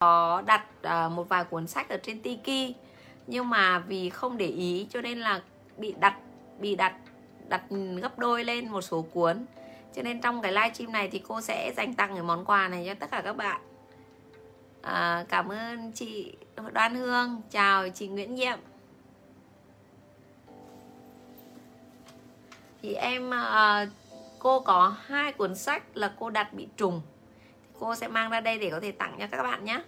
có đặt uh, một vài cuốn sách ở trên Tiki nhưng mà vì không để ý cho nên là bị đặt bị đặt đặt gấp đôi lên một số cuốn. Cho nên trong cái livestream này thì cô sẽ dành tặng cái món quà này cho tất cả các bạn. À, cảm ơn chị Đoan Hương. Chào chị Nguyễn Nhiệm thì em ờ, cô có hai cuốn sách là cô đặt bị trùng cô sẽ mang ra đây để có thể tặng cho các bạn nhé.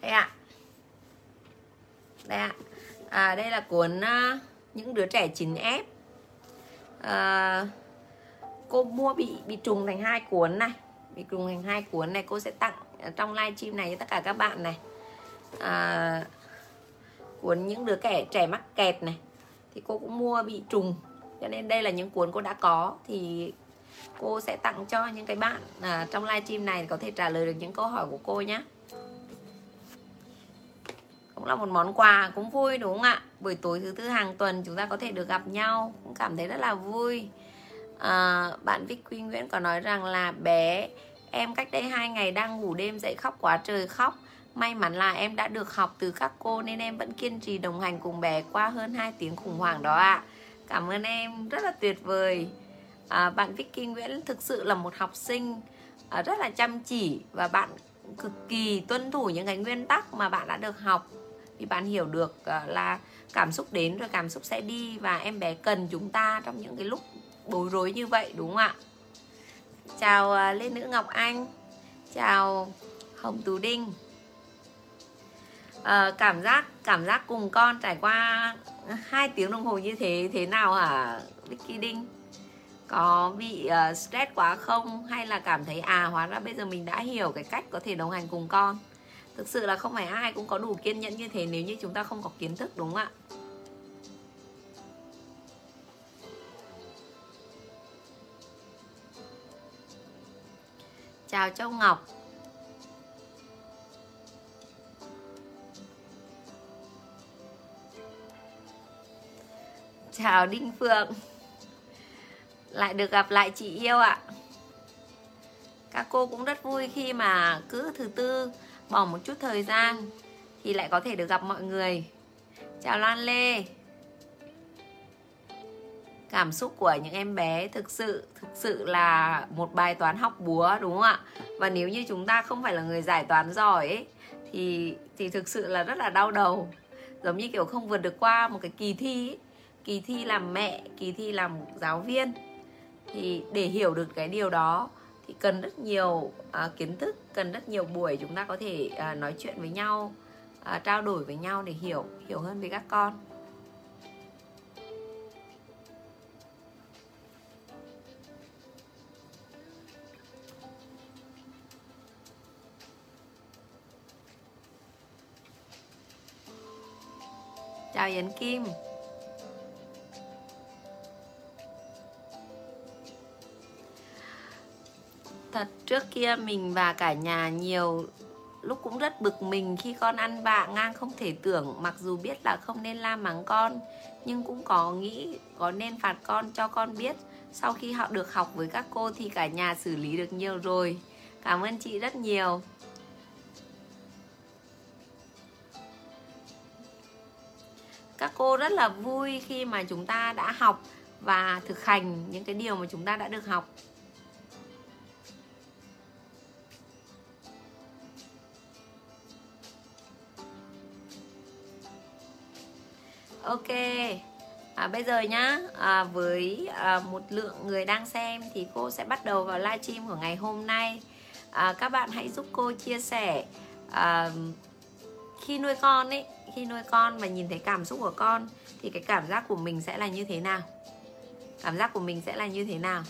Đây ạ. Đây ạ. À, đây là cuốn uh, những đứa trẻ chín ép. À, cô mua bị bị trùng thành hai cuốn này. Bị trùng thành hai cuốn này cô sẽ tặng trong livestream này cho tất cả các bạn này. À, cuốn những đứa trẻ trẻ mắc kẹt này thì cô cũng mua bị trùng. Cho nên đây là những cuốn cô đã có thì cô sẽ tặng cho những cái bạn à, trong livestream này có thể trả lời được những câu hỏi của cô nhé cũng là một món quà cũng vui đúng không ạ? Buổi tối thứ tư hàng tuần chúng ta có thể được gặp nhau cũng cảm thấy rất là vui. À, bạn Vic Quy Nguyễn có nói rằng là bé em cách đây hai ngày đang ngủ đêm dậy khóc quá trời khóc. May mắn là em đã được học từ các cô nên em vẫn kiên trì đồng hành cùng bé qua hơn 2 tiếng khủng hoảng đó ạ. Cảm ơn em rất là tuyệt vời. À, bạn Vicky Nguyễn thực sự là một học sinh à, rất là chăm chỉ và bạn cực kỳ tuân thủ những cái nguyên tắc mà bạn đã được học. Thì bạn hiểu được à, là cảm xúc đến rồi cảm xúc sẽ đi và em bé cần chúng ta trong những cái lúc bối rối như vậy đúng không ạ? Chào à, lê nữ ngọc anh. Chào hồng tú đinh. À, cảm giác cảm giác cùng con trải qua hai tiếng đồng hồ như thế thế nào hả Vicky Đinh? Có bị uh, stress quá không? Hay là cảm thấy à hóa ra bây giờ mình đã hiểu cái cách có thể đồng hành cùng con? Thực sự là không phải ai cũng có đủ kiên nhẫn như thế nếu như chúng ta không có kiến thức đúng không ạ? Chào châu ngọc. Chào đinh phượng. Lại được gặp lại chị yêu ạ. Các cô cũng rất vui khi mà cứ thứ tư bỏ một chút thời gian thì lại có thể được gặp mọi người. Chào Loan Lê cảm xúc của những em bé thực sự thực sự là một bài toán học búa đúng không ạ? Và nếu như chúng ta không phải là người giải toán giỏi ấy, thì thì thực sự là rất là đau đầu. Giống như kiểu không vượt được qua một cái kỳ thi ấy. kỳ thi làm mẹ kỳ thi làm giáo viên. Thì để hiểu được cái điều đó thì cần rất nhiều uh, kiến thức cần rất nhiều buổi chúng ta có thể uh, nói chuyện với nhau uh, trao đổi với nhau để hiểu hiểu hơn về các con. Chào Yến Kim. Thật trước kia mình và cả nhà nhiều lúc cũng rất bực mình khi con ăn vạ ngang không thể tưởng, mặc dù biết là không nên la mắng con, nhưng cũng có nghĩ có nên phạt con cho con biết. Sau khi họ được học với các cô thì cả nhà xử lý được nhiều rồi. Cảm ơn chị rất nhiều. Các cô rất là vui khi mà chúng ta đã học và thực hành những cái điều mà chúng ta đã được học. Ok à, bây giờ nhá à, với à, một lượng người đang xem thì cô sẽ bắt đầu vào livestream của ngày hôm nay. À, các bạn hãy giúp cô chia sẻ à, khi nuôi con ấy khi nuôi con và nhìn thấy cảm xúc của con thì cái cảm giác của mình sẽ là như thế nào? Cảm giác của mình sẽ là như thế nào?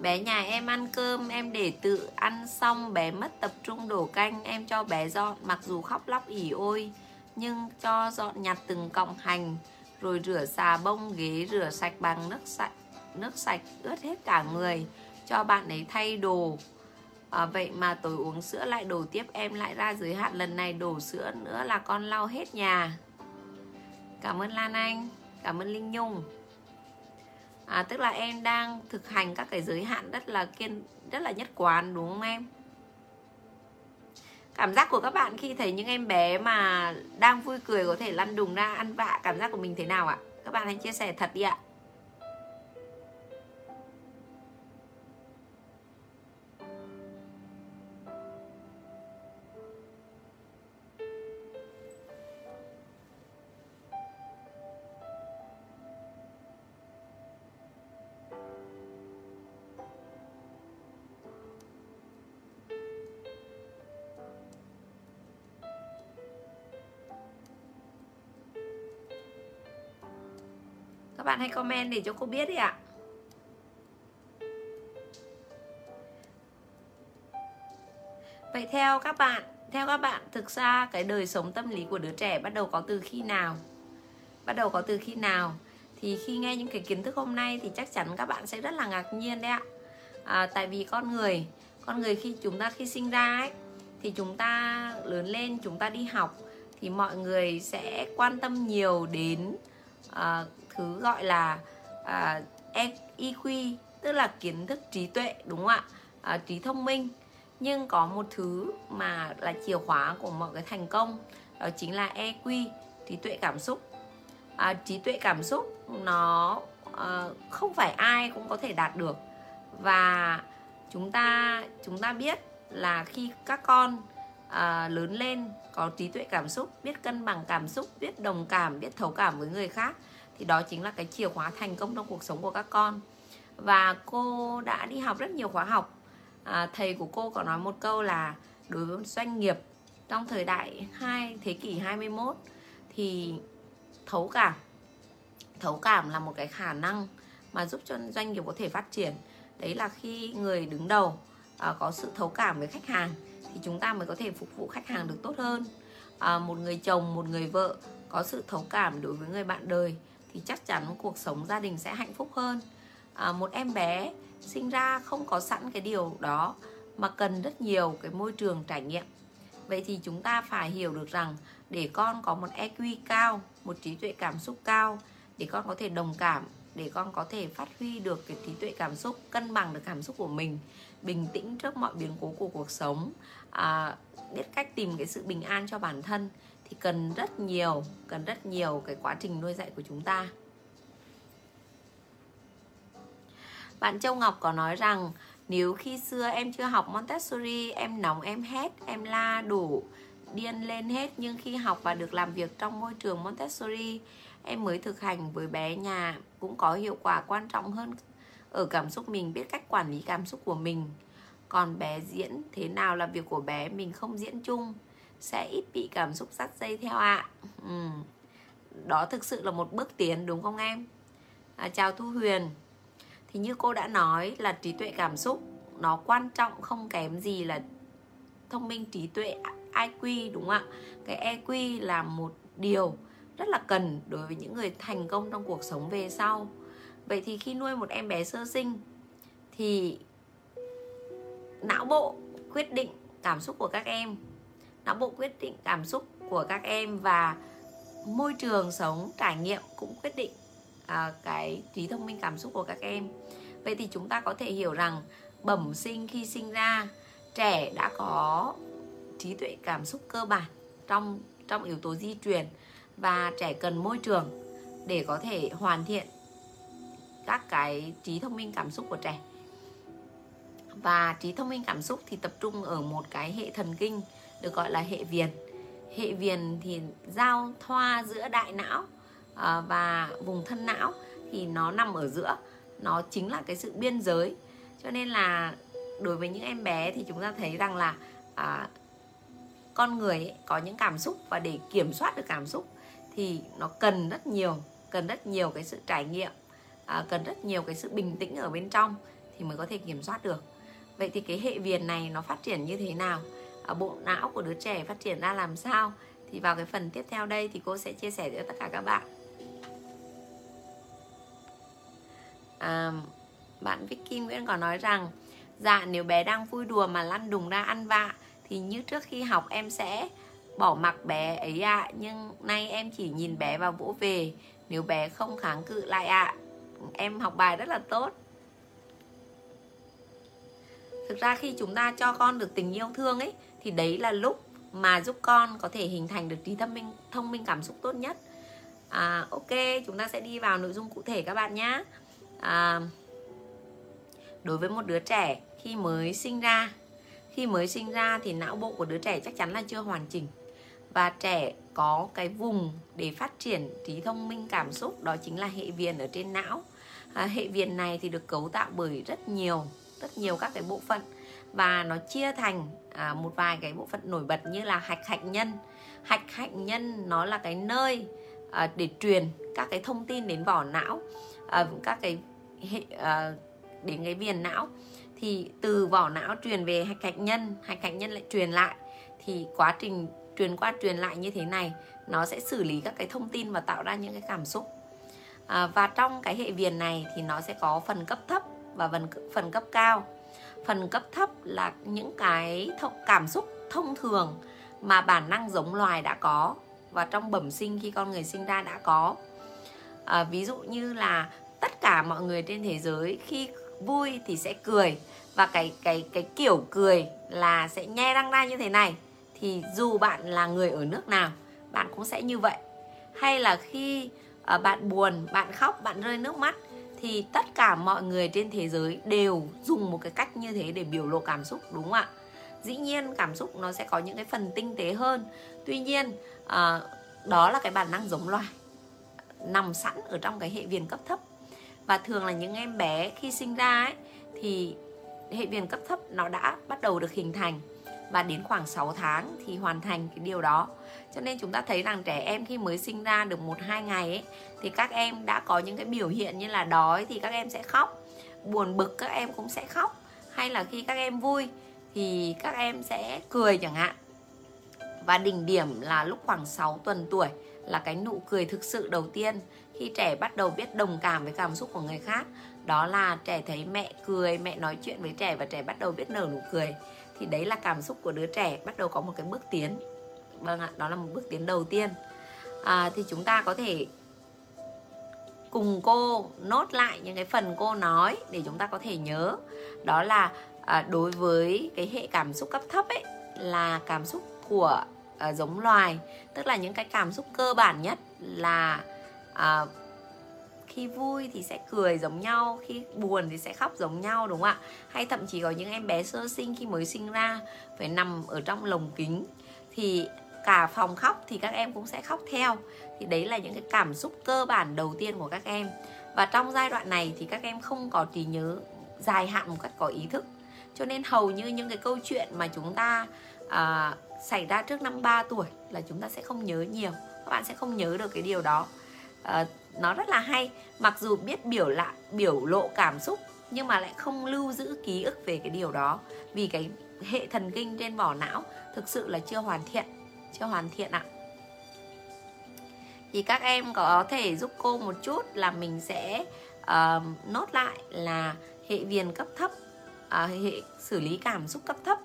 Bé nhà em ăn cơm, em để tự ăn xong, bé mất tập trung đổ canh, em cho bé dọn. Mặc dù khóc lóc ỉ ôi, nhưng cho dọn nhặt từng cọng hành rồi rửa xà bông ghế rửa sạch bằng nước sạch nước sạch ướt hết cả người cho bạn ấy thay đồ. À, vậy mà tối uống sữa lại đổ tiếp em lại ra giới hạn lần này đổ sữa nữa là con lau hết nhà. Cảm ơn lan anh cảm ơn linh nhung. À, tức là em đang thực hành các cái giới hạn rất là kiên rất là nhất quán đúng không em? Cảm giác của các bạn khi thấy những em bé mà đang vui cười có thể lăn đùng ra ăn vạ, cảm giác của mình thế nào ạ? Các bạn hãy chia sẻ thật đi ạ. Bạn hãy comment để cho cô biết đi ạ Vậy theo các bạn, theo các bạn thực ra cái đời sống tâm lý của đứa trẻ bắt đầu có từ khi nào? Bắt đầu có từ khi nào? Thì khi nghe những cái kiến thức hôm nay thì chắc chắn các bạn sẽ rất là ngạc nhiên đấy ạ. À, tại vì con người, con người khi chúng ta khi sinh ra ấy thì chúng ta lớn lên, chúng ta đi học thì mọi người sẽ quan tâm nhiều đến uh, thứ gọi là à, EQ tức là kiến thức trí tuệ đúng không ạ? À, trí thông minh. Nhưng có một thứ mà là chìa khóa của mọi cái thành công đó chính là EQ trí tuệ cảm xúc. À, trí tuệ cảm xúc nó à, không phải ai cũng có thể đạt được. Và chúng ta chúng ta biết là khi các con à, lớn lên có trí tuệ cảm xúc biết cân bằng cảm xúc biết đồng cảm biết thấu cảm với người khác thì đó chính là cái chìa khóa thành công trong cuộc sống của các con. Và cô đã đi học rất nhiều khóa học. À, thầy của cô có nói một câu là đối với doanh nghiệp trong thời đại hai thế kỷ 21 thì thấu cảm thấu cảm là một cái khả năng mà giúp cho doanh nghiệp có thể phát triển. Đấy là khi người đứng đầu à, có sự thấu cảm với khách hàng thì chúng ta mới có thể phục vụ khách hàng được tốt hơn. À, một người chồng một người vợ có sự thấu cảm đối với người bạn đời thì chắc chắn cuộc sống gia đình sẽ hạnh phúc hơn. À, một em bé sinh ra không có sẵn cái điều đó mà cần rất nhiều cái môi trường trải nghiệm. Vậy thì chúng ta phải hiểu được rằng để con có một EQ cao một trí tuệ cảm xúc cao để con có thể đồng cảm để con có thể phát huy được cái trí tuệ cảm xúc cân bằng được cảm xúc của mình bình tĩnh trước mọi biến cố của cuộc sống. À, biết cách tìm cái sự bình an cho bản thân thì cần rất nhiều cần rất nhiều cái quá trình nuôi dạy của chúng ta. Bạn Châu Ngọc có nói rằng nếu khi xưa em chưa học Montessori em nóng em hét em la đủ điên lên hết. Nhưng khi học và được làm việc trong môi trường Montessori em mới thực hành với bé nhà cũng có hiệu quả quan trọng hơn ở cảm xúc mình biết cách quản lý cảm xúc của mình còn bé diễn thế nào là việc của bé mình không diễn chung sẽ ít bị cảm xúc dắt dây theo ạ à. ừ. đó thực sự là một bước tiến đúng không em à, chào thu huyền thì như cô đã nói là trí tuệ cảm xúc nó quan trọng không kém gì là thông minh trí tuệ IQ đúng không ạ cái EQ là một điều rất là cần đối với những người thành công trong cuộc sống về sau. Vậy thì khi nuôi một em bé sơ sinh thì não bộ quyết định cảm xúc của các em. Não bộ quyết định cảm xúc của các em và môi trường sống trải nghiệm cũng quyết định à, cái trí thông minh cảm xúc của các em. Vậy thì chúng ta có thể hiểu rằng bẩm sinh khi sinh ra trẻ đã có trí tuệ cảm xúc cơ bản trong trong yếu tố di truyền và trẻ cần môi trường để có thể hoàn thiện các cái trí thông minh cảm xúc của trẻ. Và trí thông minh cảm xúc thì tập trung ở một cái hệ thần kinh được gọi là hệ viền. Hệ viền thì giao thoa giữa đại não ờ, và vùng thân não thì nó nằm ở giữa. Nó chính là cái sự biên giới. Cho nên là đối với những em bé thì chúng ta thấy rằng là à, con người ấy, có những cảm xúc và để kiểm soát được cảm xúc thì nó cần rất nhiều cần rất nhiều cái sự trải nghiệm à, cần rất nhiều cái sự bình tĩnh ở bên trong thì mới có thể kiểm soát được. Vậy thì cái hệ viền này nó phát triển như thế nào? À, bộ não của đứa trẻ phát triển ra làm sao? Thì vào cái phần tiếp theo đây thì cô sẽ chia sẻ với tất cả các bạn. À, bạn Vicky Nguyễn có nói rằng dạ nếu bé đang vui đùa mà lăn đùng ra ăn vạ thì như trước khi học em sẽ bỏ mặc bé ấy ạ. À, nhưng nay em chỉ nhìn bé và vỗ về. Nếu bé không kháng cự lại ạ à. em học bài rất là tốt. Thực ra khi chúng ta cho con được tình yêu thương ấy thì đấy là lúc mà giúp con có thể hình thành được trí thông minh thông minh cảm xúc tốt nhất. À, ok chúng ta sẽ đi vào nội dung cụ thể các bạn nhé à, đối với một đứa trẻ khi mới sinh ra khi mới sinh ra thì não bộ của đứa trẻ chắc chắn là chưa hoàn chỉnh và trẻ có cái vùng để phát triển trí thông minh cảm xúc đó chính là hệ viền ở trên não. À, hệ viền này thì được cấu tạo bởi rất nhiều rất nhiều các cái bộ phận. Và nó chia thành à, một vài cái bộ phận nổi bật như là hạch hạnh nhân. Hạch hạnh nhân nó là cái nơi à, để truyền các cái thông tin đến vỏ não à, các cái hệ à, đến cái viền não. Thì từ vỏ não truyền về hạch hạnh nhân hạch hạnh nhân lại truyền lại. Thì quá trình truyền qua truyền lại như thế này nó sẽ xử lý các cái thông tin và tạo ra những cái cảm xúc. À, và trong cái hệ viền này thì nó sẽ có phần cấp thấp và phần phần cấp cao. Phần cấp thấp là những cái cảm xúc thông thường mà bản năng giống loài đã có và trong bẩm sinh khi con người sinh ra đã có. À, ví dụ như là tất cả mọi người trên thế giới khi vui thì sẽ cười và cái cái cái kiểu cười là sẽ nhe răng ra như thế này thì dù bạn là người ở nước nào bạn cũng sẽ như vậy. Hay là khi uh, bạn buồn bạn khóc bạn rơi nước mắt thì tất cả mọi người trên thế giới đều dùng một cái cách như thế để biểu lộ cảm xúc đúng không ạ? Dĩ nhiên cảm xúc nó sẽ có những cái phần tinh tế hơn. Tuy nhiên à, đó là cái bản năng giống loài nằm sẵn ở trong cái hệ viền cấp thấp. Và thường là những em bé khi sinh ra ấy thì hệ viền cấp thấp nó đã bắt đầu được hình thành và đến khoảng 6 tháng thì hoàn thành cái điều đó. Cho nên chúng ta thấy rằng trẻ em khi mới sinh ra được một hai ngày ấy, thì các em đã có những cái biểu hiện như là đói thì các em sẽ khóc buồn bực các em cũng sẽ khóc. Hay là khi các em vui thì các em sẽ cười chẳng hạn. Và đỉnh điểm là lúc khoảng 6 tuần tuổi là cái nụ cười thực sự đầu tiên khi trẻ bắt đầu biết đồng cảm với cảm xúc của người khác. Đó là trẻ thấy mẹ cười mẹ nói chuyện với trẻ và trẻ bắt đầu biết nở nụ cười thì đấy là cảm xúc của đứa trẻ bắt đầu có một cái bước tiến. Vâng ạ đó là một bước tiến đầu tiên. À, thì chúng ta có thể cùng cô nốt lại những cái phần cô nói để chúng ta có thể nhớ. Đó là à, đối với cái hệ cảm xúc cấp thấp ấy là cảm xúc của à, giống loài tức là những cái cảm xúc cơ bản nhất là à, khi vui thì sẽ cười giống nhau khi buồn thì sẽ khóc giống nhau đúng không ạ? Hay thậm chí có những em bé sơ sinh khi mới sinh ra phải nằm ở trong lồng kính thì cả phòng khóc thì các em cũng sẽ khóc theo. Thì đấy là những cái cảm xúc cơ bản đầu tiên của các em. Và trong giai đoạn này thì các em không có trí nhớ dài hạn một cách có ý thức. Cho nên hầu như những cái câu chuyện mà chúng ta à, xảy ra trước năm 3 tuổi là chúng ta sẽ không nhớ nhiều. Các bạn sẽ không nhớ được cái điều đó. À, nó rất là hay. Mặc dù biết biểu lạ biểu lộ cảm xúc nhưng mà lại không lưu giữ ký ức về cái điều đó. Vì cái hệ thần kinh trên vỏ não thực sự là chưa hoàn thiện chưa hoàn thiện ạ. Thì các em có thể giúp cô một chút là mình sẽ uh, nốt lại là hệ viền cấp thấp uh, hệ xử lý cảm xúc cấp thấp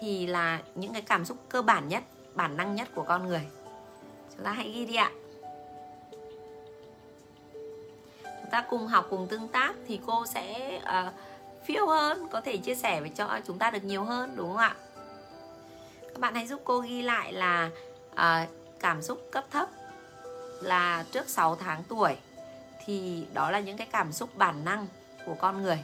thì là những cái cảm xúc cơ bản nhất bản năng nhất của con người. Chúng ta hãy ghi đi ạ. Chúng ta cùng học cùng tương tác thì cô sẽ uh, phiêu hơn có thể chia sẻ với cho chúng ta được nhiều hơn đúng không ạ? Các bạn hãy giúp cô ghi lại là uh, cảm xúc cấp thấp là trước 6 tháng tuổi thì đó là những cái cảm xúc bản năng của con người.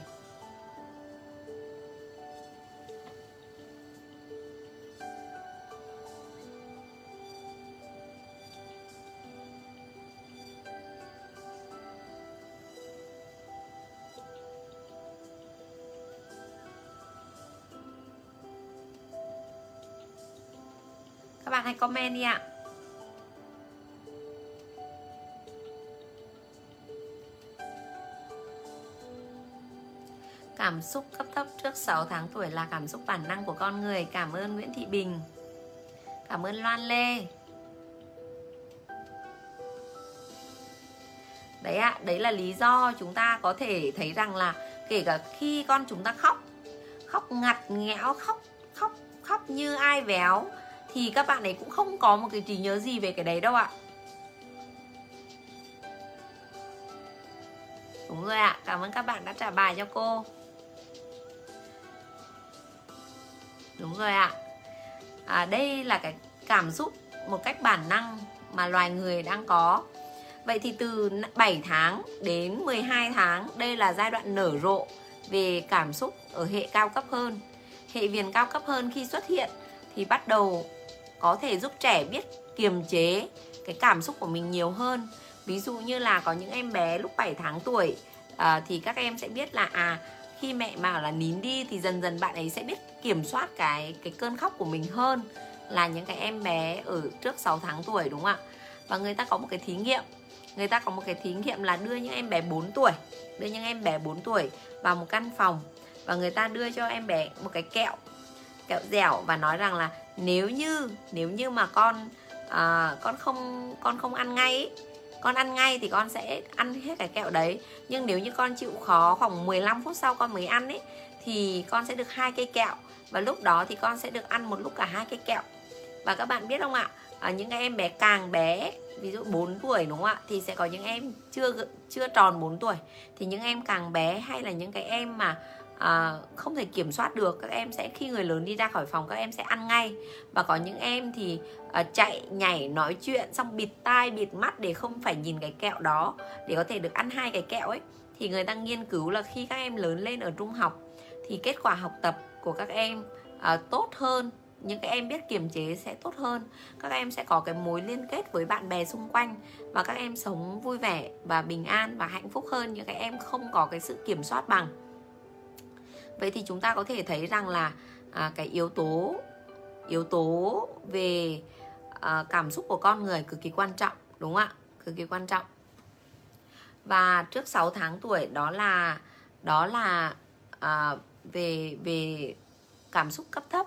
Các bạn hãy comment đi ạ. Cảm xúc cấp thấp trước 6 tháng tuổi là cảm xúc bản năng của con người. Cảm ơn Nguyễn Thị Bình. Cảm ơn Loan Lê. Đấy ạ, đấy là lý do chúng ta có thể thấy rằng là kể cả khi con chúng ta khóc khóc ngặt nghẽo, khóc khóc khóc như ai véo thì các bạn ấy cũng không có một cái trí nhớ gì về cái đấy đâu ạ. Đúng rồi ạ cảm ơn các bạn đã trả bài cho cô. Đúng rồi ạ. À, đây là cái cảm xúc một cách bản năng mà loài người đang có. Vậy thì từ 7 tháng đến 12 tháng đây là giai đoạn nở rộ về cảm xúc ở hệ cao cấp hơn. Hệ viền cao cấp hơn khi xuất hiện thì bắt đầu có thể giúp trẻ biết kiềm chế cái cảm xúc của mình nhiều hơn. Ví dụ như là có những em bé lúc 7 tháng tuổi à, thì các em sẽ biết là à khi mẹ bảo là nín đi thì dần dần bạn ấy sẽ biết kiểm soát cái cái cơn khóc của mình hơn là những cái em bé ở trước 6 tháng tuổi đúng không ạ? Và người ta có một cái thí nghiệm người ta có một cái thí nghiệm là đưa những em bé 4 tuổi đưa những em bé 4 tuổi vào một căn phòng và người ta đưa cho em bé một cái kẹo kẹo dẻo và nói rằng là nếu như nếu như mà con à, con không con không ăn ngay ý, con ăn ngay thì con sẽ ăn hết cái kẹo đấy. Nhưng nếu như con chịu khó khoảng 15 phút sau con mới ăn ấy thì con sẽ được hai cây kẹo. Và lúc đó thì con sẽ được ăn một lúc cả hai cây kẹo. Và các bạn biết không ạ? À, những cái em bé càng bé ví dụ 4 tuổi đúng không ạ? Thì sẽ có những em chưa chưa tròn 4 tuổi. Thì những em càng bé hay là những cái em mà à, không thể kiểm soát được. Các em sẽ khi người lớn đi ra khỏi phòng các em sẽ ăn ngay. Và có những em thì à, chạy nhảy nói chuyện xong bịt tai bịt mắt để không phải nhìn cái kẹo đó để có thể được ăn hai cái kẹo ấy. Thì người ta nghiên cứu là khi các em lớn lên ở trung học thì kết quả học tập của các em à, tốt hơn. Những cái em biết kiềm chế sẽ tốt hơn. Các em sẽ có cái mối liên kết với bạn bè xung quanh và các em sống vui vẻ và bình an và hạnh phúc hơn. Những cái em không có cái sự kiểm soát bằng vậy thì chúng ta có thể thấy rằng là à, cái yếu tố yếu tố về à, cảm xúc của con người cực kỳ quan trọng đúng không ạ? Cực kỳ quan trọng. Và trước 6 tháng tuổi đó là đó là à, về về cảm xúc cấp thấp.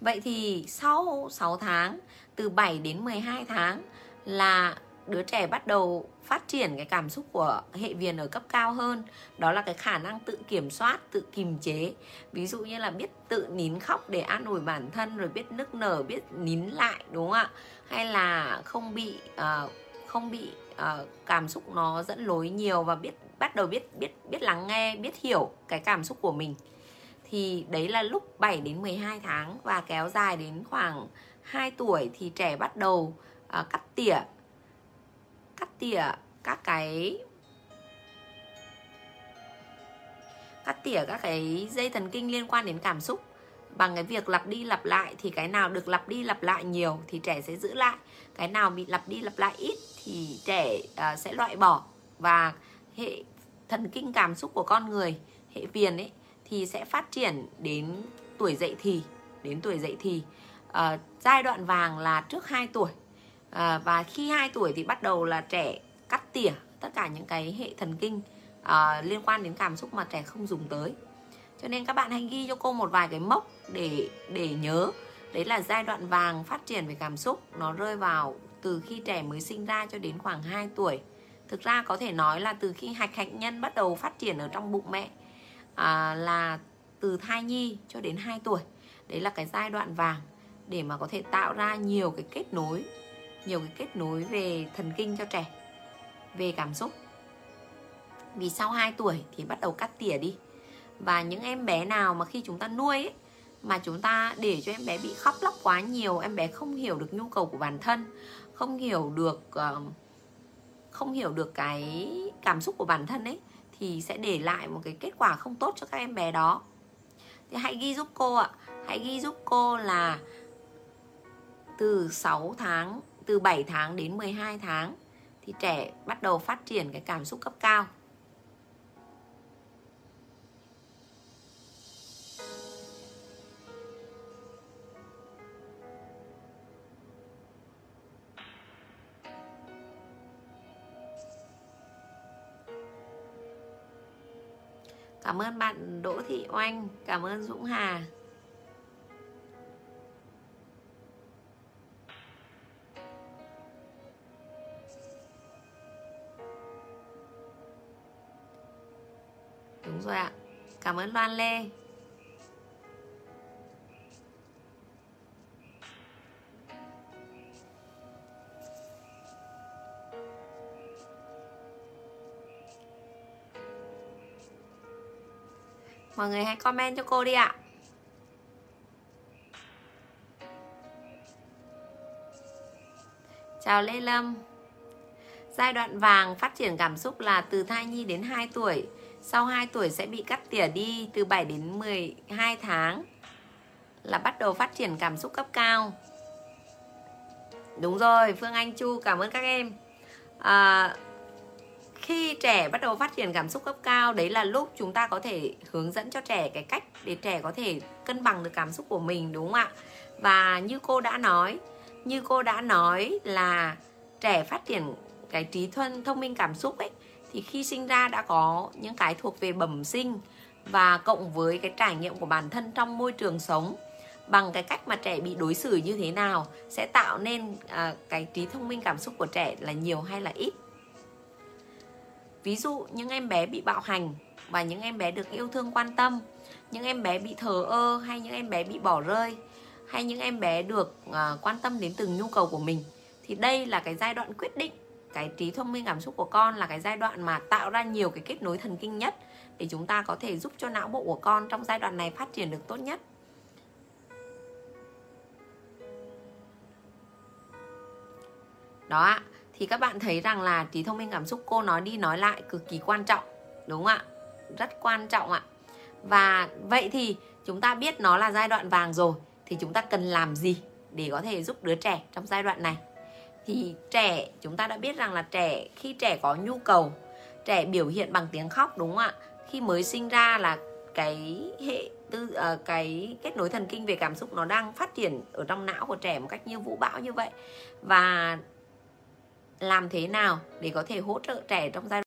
Vậy thì sau 6 tháng từ 7 đến 12 tháng là đứa trẻ bắt đầu phát triển cái cảm xúc của hệ viền ở cấp cao hơn. Đó là cái khả năng tự kiểm soát tự kìm chế. Ví dụ như là biết tự nín khóc để an ủi bản thân rồi biết nức nở biết nín lại đúng không ạ? Hay là không bị uh, không bị uh, cảm xúc nó dẫn lối nhiều và biết bắt đầu biết biết biết lắng nghe biết hiểu cái cảm xúc của mình. Thì đấy là lúc 7 đến 12 tháng và kéo dài đến khoảng 2 tuổi thì trẻ bắt đầu uh, cắt tỉa cắt tỉa các cái cắt tỉa các cái dây thần kinh liên quan đến cảm xúc. Bằng cái việc lặp đi lặp lại thì cái nào được lặp đi lặp lại nhiều thì trẻ sẽ giữ lại. Cái nào bị lặp đi lặp lại ít thì trẻ uh, sẽ loại bỏ. Và hệ thần kinh cảm xúc của con người hệ viền ấy thì sẽ phát triển đến tuổi dậy thì đến tuổi dậy thì. Uh, giai đoạn vàng là trước 2 tuổi à, và khi 2 tuổi thì bắt đầu là trẻ cắt tỉa tất cả những cái hệ thần kinh à, liên quan đến cảm xúc mà trẻ không dùng tới. Cho nên các bạn hãy ghi cho cô một vài cái mốc để để nhớ. Đấy là giai đoạn vàng phát triển về cảm xúc nó rơi vào từ khi trẻ mới sinh ra cho đến khoảng 2 tuổi. Thực ra có thể nói là từ khi hạch hạnh nhân bắt đầu phát triển ở trong bụng mẹ à, là từ thai nhi cho đến 2 tuổi. Đấy là cái giai đoạn vàng để mà có thể tạo ra nhiều cái kết nối nhiều cái kết nối về thần kinh cho trẻ về cảm xúc. Vì sau 2 tuổi thì bắt đầu cắt tỉa đi. Và những em bé nào mà khi chúng ta nuôi ấy, mà chúng ta để cho em bé bị khóc lóc quá nhiều em bé không hiểu được nhu cầu của bản thân không hiểu được ờ, không hiểu được cái cảm xúc của bản thân ấy thì sẽ để lại một cái kết quả không tốt cho các em bé đó. Thì hãy ghi giúp cô ạ. Hãy ghi giúp cô là từ 6 tháng từ 7 tháng đến 12 tháng, thì trẻ bắt đầu phát triển cái cảm xúc cấp cao. Cảm ơn bạn Đỗ Thị Oanh, Cảm ơn Dũng Hà. Cảm ơn loan lê. Mọi người hãy comment cho cô đi ạ. Chào lê lâm. Giai đoạn vàng phát triển cảm xúc là từ thai nhi đến 2 tuổi. Sau 2 tuổi sẽ bị cắt tỉa đi từ 7 đến 12 tháng là bắt đầu phát triển cảm xúc cấp cao. Đúng rồi phương anh chu cảm ơn các em. À, khi trẻ bắt đầu phát triển cảm xúc cấp cao đấy là lúc chúng ta có thể hướng dẫn cho trẻ cái cách để trẻ có thể cân bằng được cảm xúc của mình đúng không ạ? Và như cô đã nói như cô đã nói là trẻ phát triển cái trí thuần thông minh cảm xúc ấy thì khi sinh ra đã có những cái thuộc về bẩm sinh và cộng với cái trải nghiệm của bản thân trong môi trường sống. Bằng cái cách mà trẻ bị đối xử như thế nào sẽ tạo nên à, cái trí thông minh cảm xúc của trẻ là nhiều hay là ít? Ví dụ những em bé bị bạo hành và những em bé được yêu thương quan tâm những em bé bị thờ ơ hay những em bé bị bỏ rơi hay những em bé được à, quan tâm đến từng nhu cầu của mình thì đây là cái giai đoạn quyết định cái trí thông minh cảm xúc của con là cái giai đoạn mà tạo ra nhiều cái kết nối thần kinh nhất để chúng ta có thể giúp cho não bộ của con trong giai đoạn này phát triển được tốt nhất. Đó ạ, thì các bạn thấy rằng là trí thông minh cảm xúc cô nói đi nói lại cực kỳ quan trọng, đúng không ạ? Rất quan trọng ạ. Và vậy thì chúng ta biết nó là giai đoạn vàng rồi, thì chúng ta cần làm gì để có thể giúp đứa trẻ trong giai đoạn này? Thì trẻ, chúng ta đã biết rằng là trẻ, khi trẻ có nhu cầu, trẻ biểu hiện bằng tiếng khóc, đúng không ạ? Khi mới sinh ra là cái hệ tư uh, cái kết nối thần kinh về cảm xúc nó đang phát triển ở trong não của trẻ một cách như vũ bão như vậy. Và làm thế nào để có thể hỗ trợ trẻ trong giai đoạn